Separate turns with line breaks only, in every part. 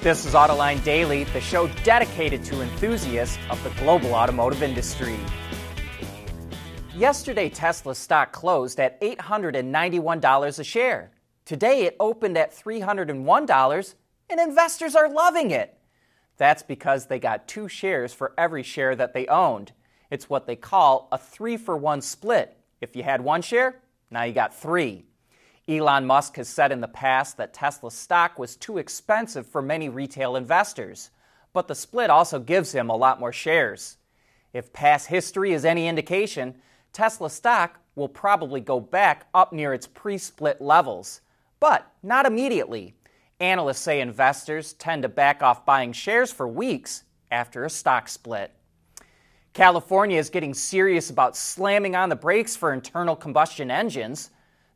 This is Autoline Daily, the show dedicated to enthusiasts of the global automotive industry. Yesterday, Tesla stock closed at $891 a share. Today, it opened at $301, and investors are loving it. That's because they got two shares for every share that they owned. It's what they call a three for one split. If you had one share, now you got three. Elon Musk has said in the past that Tesla stock was too expensive for many retail investors, but the split also gives him a lot more shares. If past history is any indication, Tesla stock will probably go back up near its pre split levels, but not immediately. Analysts say investors tend to back off buying shares for weeks after a stock split. California is getting serious about slamming on the brakes for internal combustion engines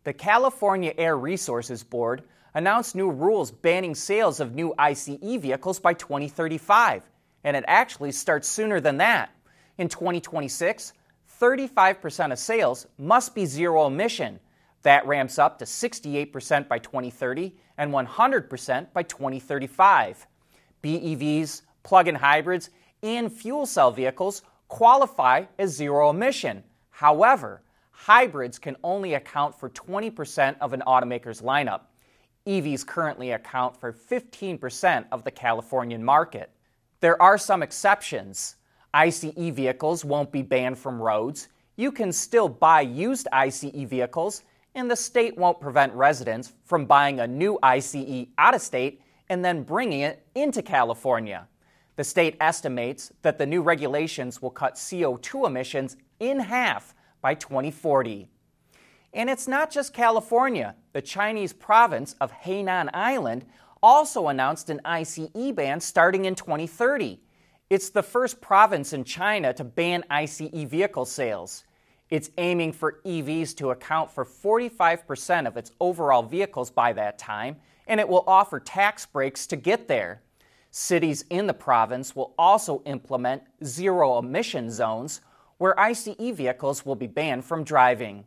the California Air Resources Board announced new rules banning sales of new ICE vehicles by 2035, and it actually starts sooner than that. In 2026, 35% of sales must be zero emission. That ramps up to 68% by 2030 and 100% by 2035. BEVs, plug in hybrids, and fuel cell vehicles qualify as zero emission. However, hybrids can only account for 20% of an automaker's lineup. EVs currently account for 15% of the Californian market. There are some exceptions. ICE vehicles won't be banned from roads. You can still buy used ICE vehicles, and the state won't prevent residents from buying a new ICE out of state and then bringing it into California. The state estimates that the new regulations will cut CO2 emissions in half by 2040. And it's not just California. The Chinese province of Hainan Island also announced an ICE ban starting in 2030. It's the first province in China to ban ICE vehicle sales. It's aiming for EVs to account for 45% of its overall vehicles by that time, and it will offer tax breaks to get there. Cities in the province will also implement zero emission zones where ICE vehicles will be banned from driving.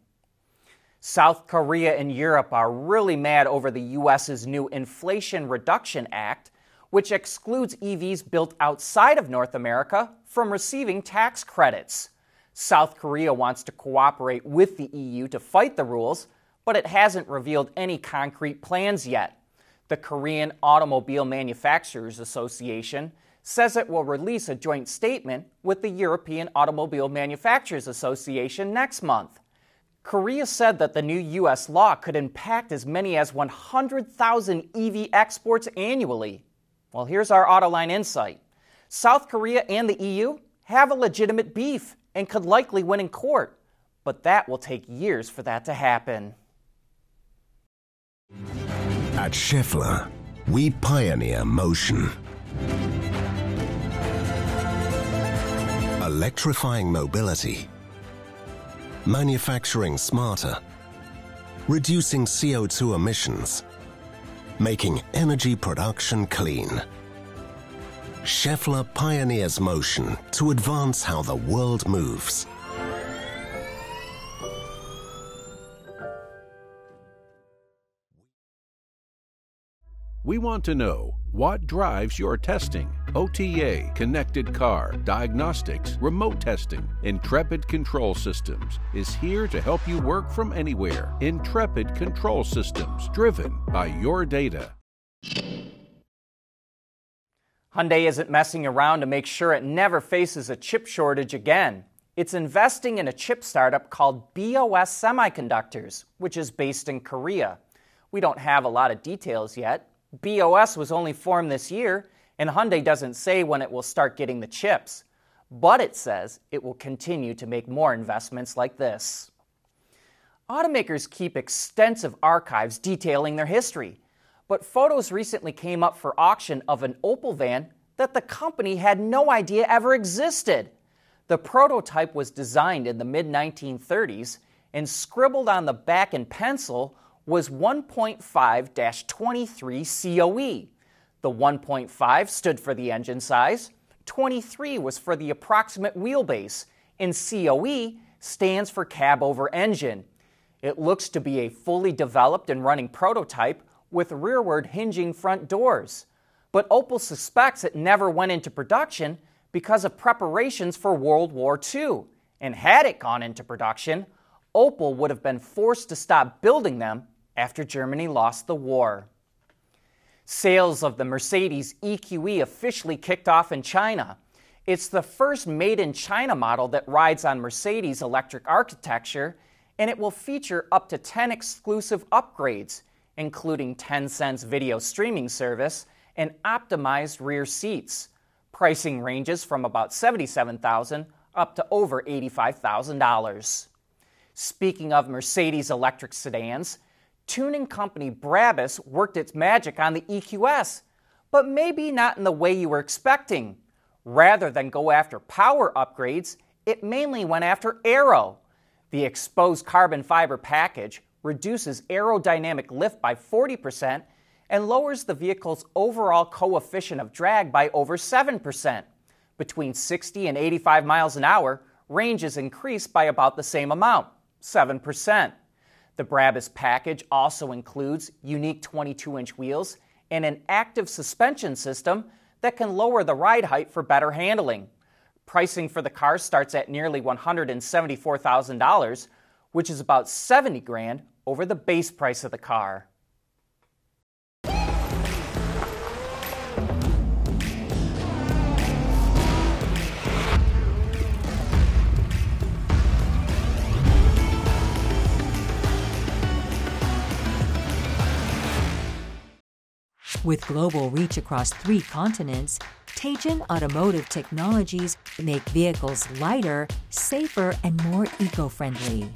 South Korea and Europe are really mad over the U.S.'s new Inflation Reduction Act, which excludes EVs built outside of North America from receiving tax credits. South Korea wants to cooperate with the EU to fight the rules, but it hasn't revealed any concrete plans yet. The Korean Automobile Manufacturers Association says it will release a joint statement with the European Automobile Manufacturers Association next month. Korea said that the new U.S. law could impact as many as 100,000 EV exports annually. Well, here's our Autoline insight South Korea and the EU have a legitimate beef and could likely win in court, but that will take years for that to happen.
At Schaeffler, we pioneer motion electrifying mobility, manufacturing smarter, reducing CO2 emissions, making energy production clean. Schaeffler pioneers motion to advance how the world moves.
We want to know what drives your testing. OTA, connected car, diagnostics, remote testing. Intrepid Control Systems is here to help you work from anywhere. Intrepid Control Systems, driven by your data.
Hyundai isn't messing around to make sure it never faces a chip shortage again. It's investing in a chip startup called BOS Semiconductors, which is based in Korea. We don't have a lot of details yet, BOS was only formed this year, and Hyundai doesn't say when it will start getting the chips, but it says it will continue to make more investments like this. Automakers keep extensive archives detailing their history, but photos recently came up for auction of an Opel van that the company had no idea ever existed. The prototype was designed in the mid 1930s and scribbled on the back in pencil was 1.5 23 COE. The 1.5 stood for the engine size, 23 was for the approximate wheelbase, and COE stands for cab over engine. It looks to be a fully developed and running prototype with rearward hinging front doors. but Opel suspects it never went into production because of preparations for World War II. And had it gone into production, Opel would have been forced to stop building them after Germany lost the war. Sales of the Mercedes EQE officially kicked off in China. It's the first made in China model that rides on Mercedes electric architecture, and it will feature up to 10 exclusive upgrades, including Tencent's video streaming service and optimized rear seats. Pricing ranges from about 77,000 up to over $85,000. Speaking of Mercedes electric sedans, tuning company Brabus worked its magic on the EQS, but maybe not in the way you were expecting. Rather than go after power upgrades, it mainly went after aero. The exposed carbon fiber package reduces aerodynamic lift by 40% and lowers the vehicle's overall coefficient of drag by over 7%. Between 60 and 85 miles an hour, range is increased by about the same amount, 7%. The Brabus package also includes unique 22 inch wheels and an active suspension system that can lower the ride height for better handling. Pricing for the car starts at nearly $174,000, which is about 70 grand over the base price of the car.
With global reach across three continents, Teijin Automotive Technologies make vehicles lighter, safer, and more eco-friendly.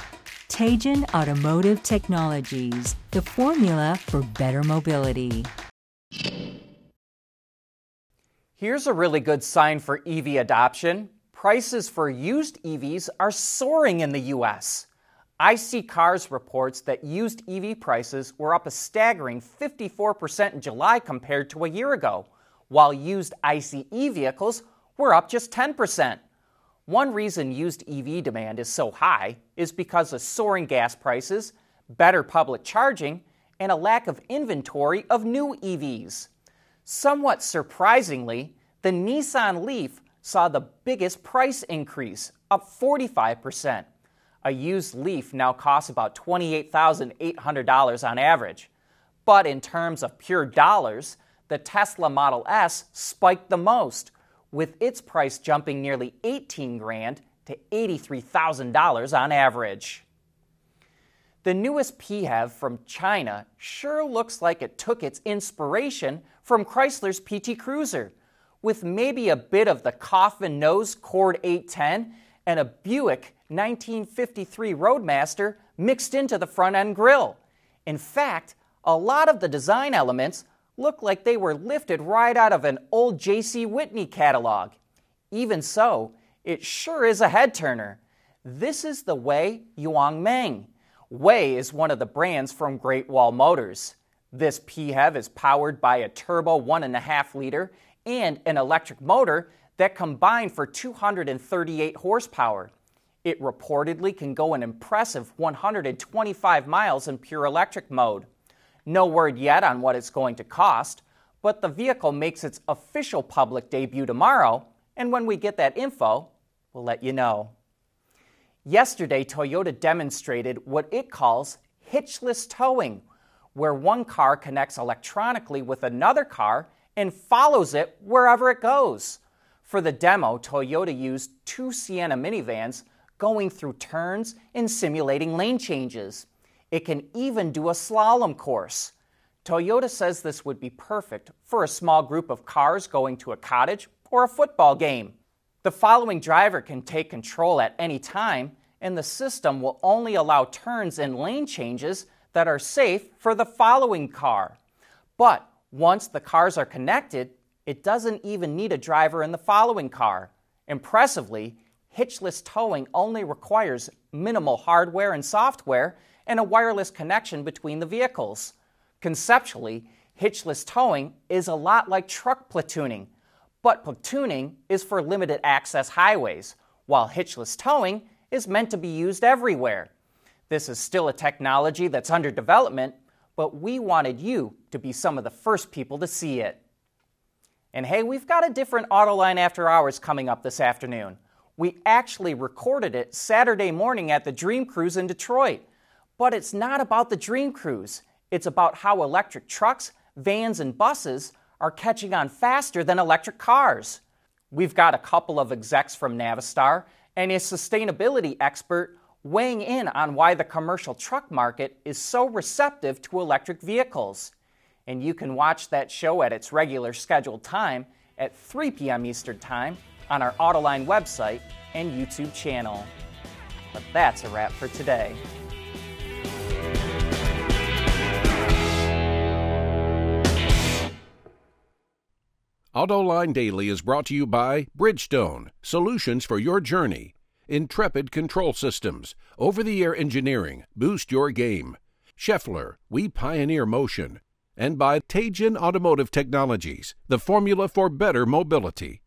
Teijin Automotive Technologies, the formula for better mobility.
Here's a really good sign for EV adoption. Prices for used EVs are soaring in the US. iSeeCars reports that used EV prices were up a staggering 54% in July compared to a year ago, while used ICE vehicles were up just 10%. One reason used EV demand is so high is because of soaring gas prices, better public charging, and a lack of inventory of new EVs. Somewhat surprisingly, the Nissan Leaf saw the biggest price increase, up 45%. A used Leaf now costs about $28,800 on average. But in terms of pure dollars, the Tesla Model S spiked the most, with its price jumping nearly 18 grand to $83,000 on average. The newest PHEV from China sure looks like it took its inspiration from Chrysler's PT Cruiser, with maybe a bit of the coffin nose Cord 810 and a Buick 1953 Roadmaster mixed into the front end grille. In fact, a lot of the design elements look like they were lifted right out of an old J.C. Whitney catalog. Even so, it sure is a head turner. This is the Wey Yuangmeng. Wey is one of the brands from Great Wall Motors. This PHEV is powered by a turbo 1.5 liter and an electric motor that combine for 238 horsepower. It reportedly can go an impressive 125 miles in pure electric mode. No word yet on what it's going to cost, but the vehicle makes its official public debut tomorrow, and when we get that info, we'll let you know. Yesterday, Toyota demonstrated what it calls hitchless towing, where one car connects electronically with another car and follows it wherever it goes. For the demo, Toyota used two Sienna minivans going through turns and simulating lane changes. It can even do a slalom course. Toyota says this would be perfect for a small group of cars going to a cottage or a football game. The following driver can take control at any time, and the system will only allow turns and lane changes that are safe for the following car. But once the cars are connected, it doesn't even need a driver in the following car. Impressively, hitchless towing only requires minimal hardware and software and a wireless connection between the vehicles. Conceptually, hitchless towing is a lot like truck platooning, but platooning is for limited access highways, while hitchless towing is meant to be used everywhere. This is still a technology that's under development, but we wanted you to be some of the first people to see it. And hey, we've got a different Autoline After Hours coming up this afternoon. We actually recorded it Saturday morning at the Dream Cruise in Detroit. But it's not about the Dream Cruise, it's about how electric trucks, vans, and buses are catching on faster than electric cars. We've got a couple of execs from Navistar and a sustainability expert weighing in on why the commercial truck market is so receptive to electric vehicles. And you can watch that show at its regular scheduled time at 3 p.m. Eastern Time on our Autoline website and YouTube channel. But that's a wrap for today.
AutoLine Daily is brought to you by Bridgestone, solutions for your journey. Intrepid Control Systems, over the air engineering, boost your game. Schaeffler, we pioneer motion. And by Teijin Automotive Technologies, the formula for better mobility.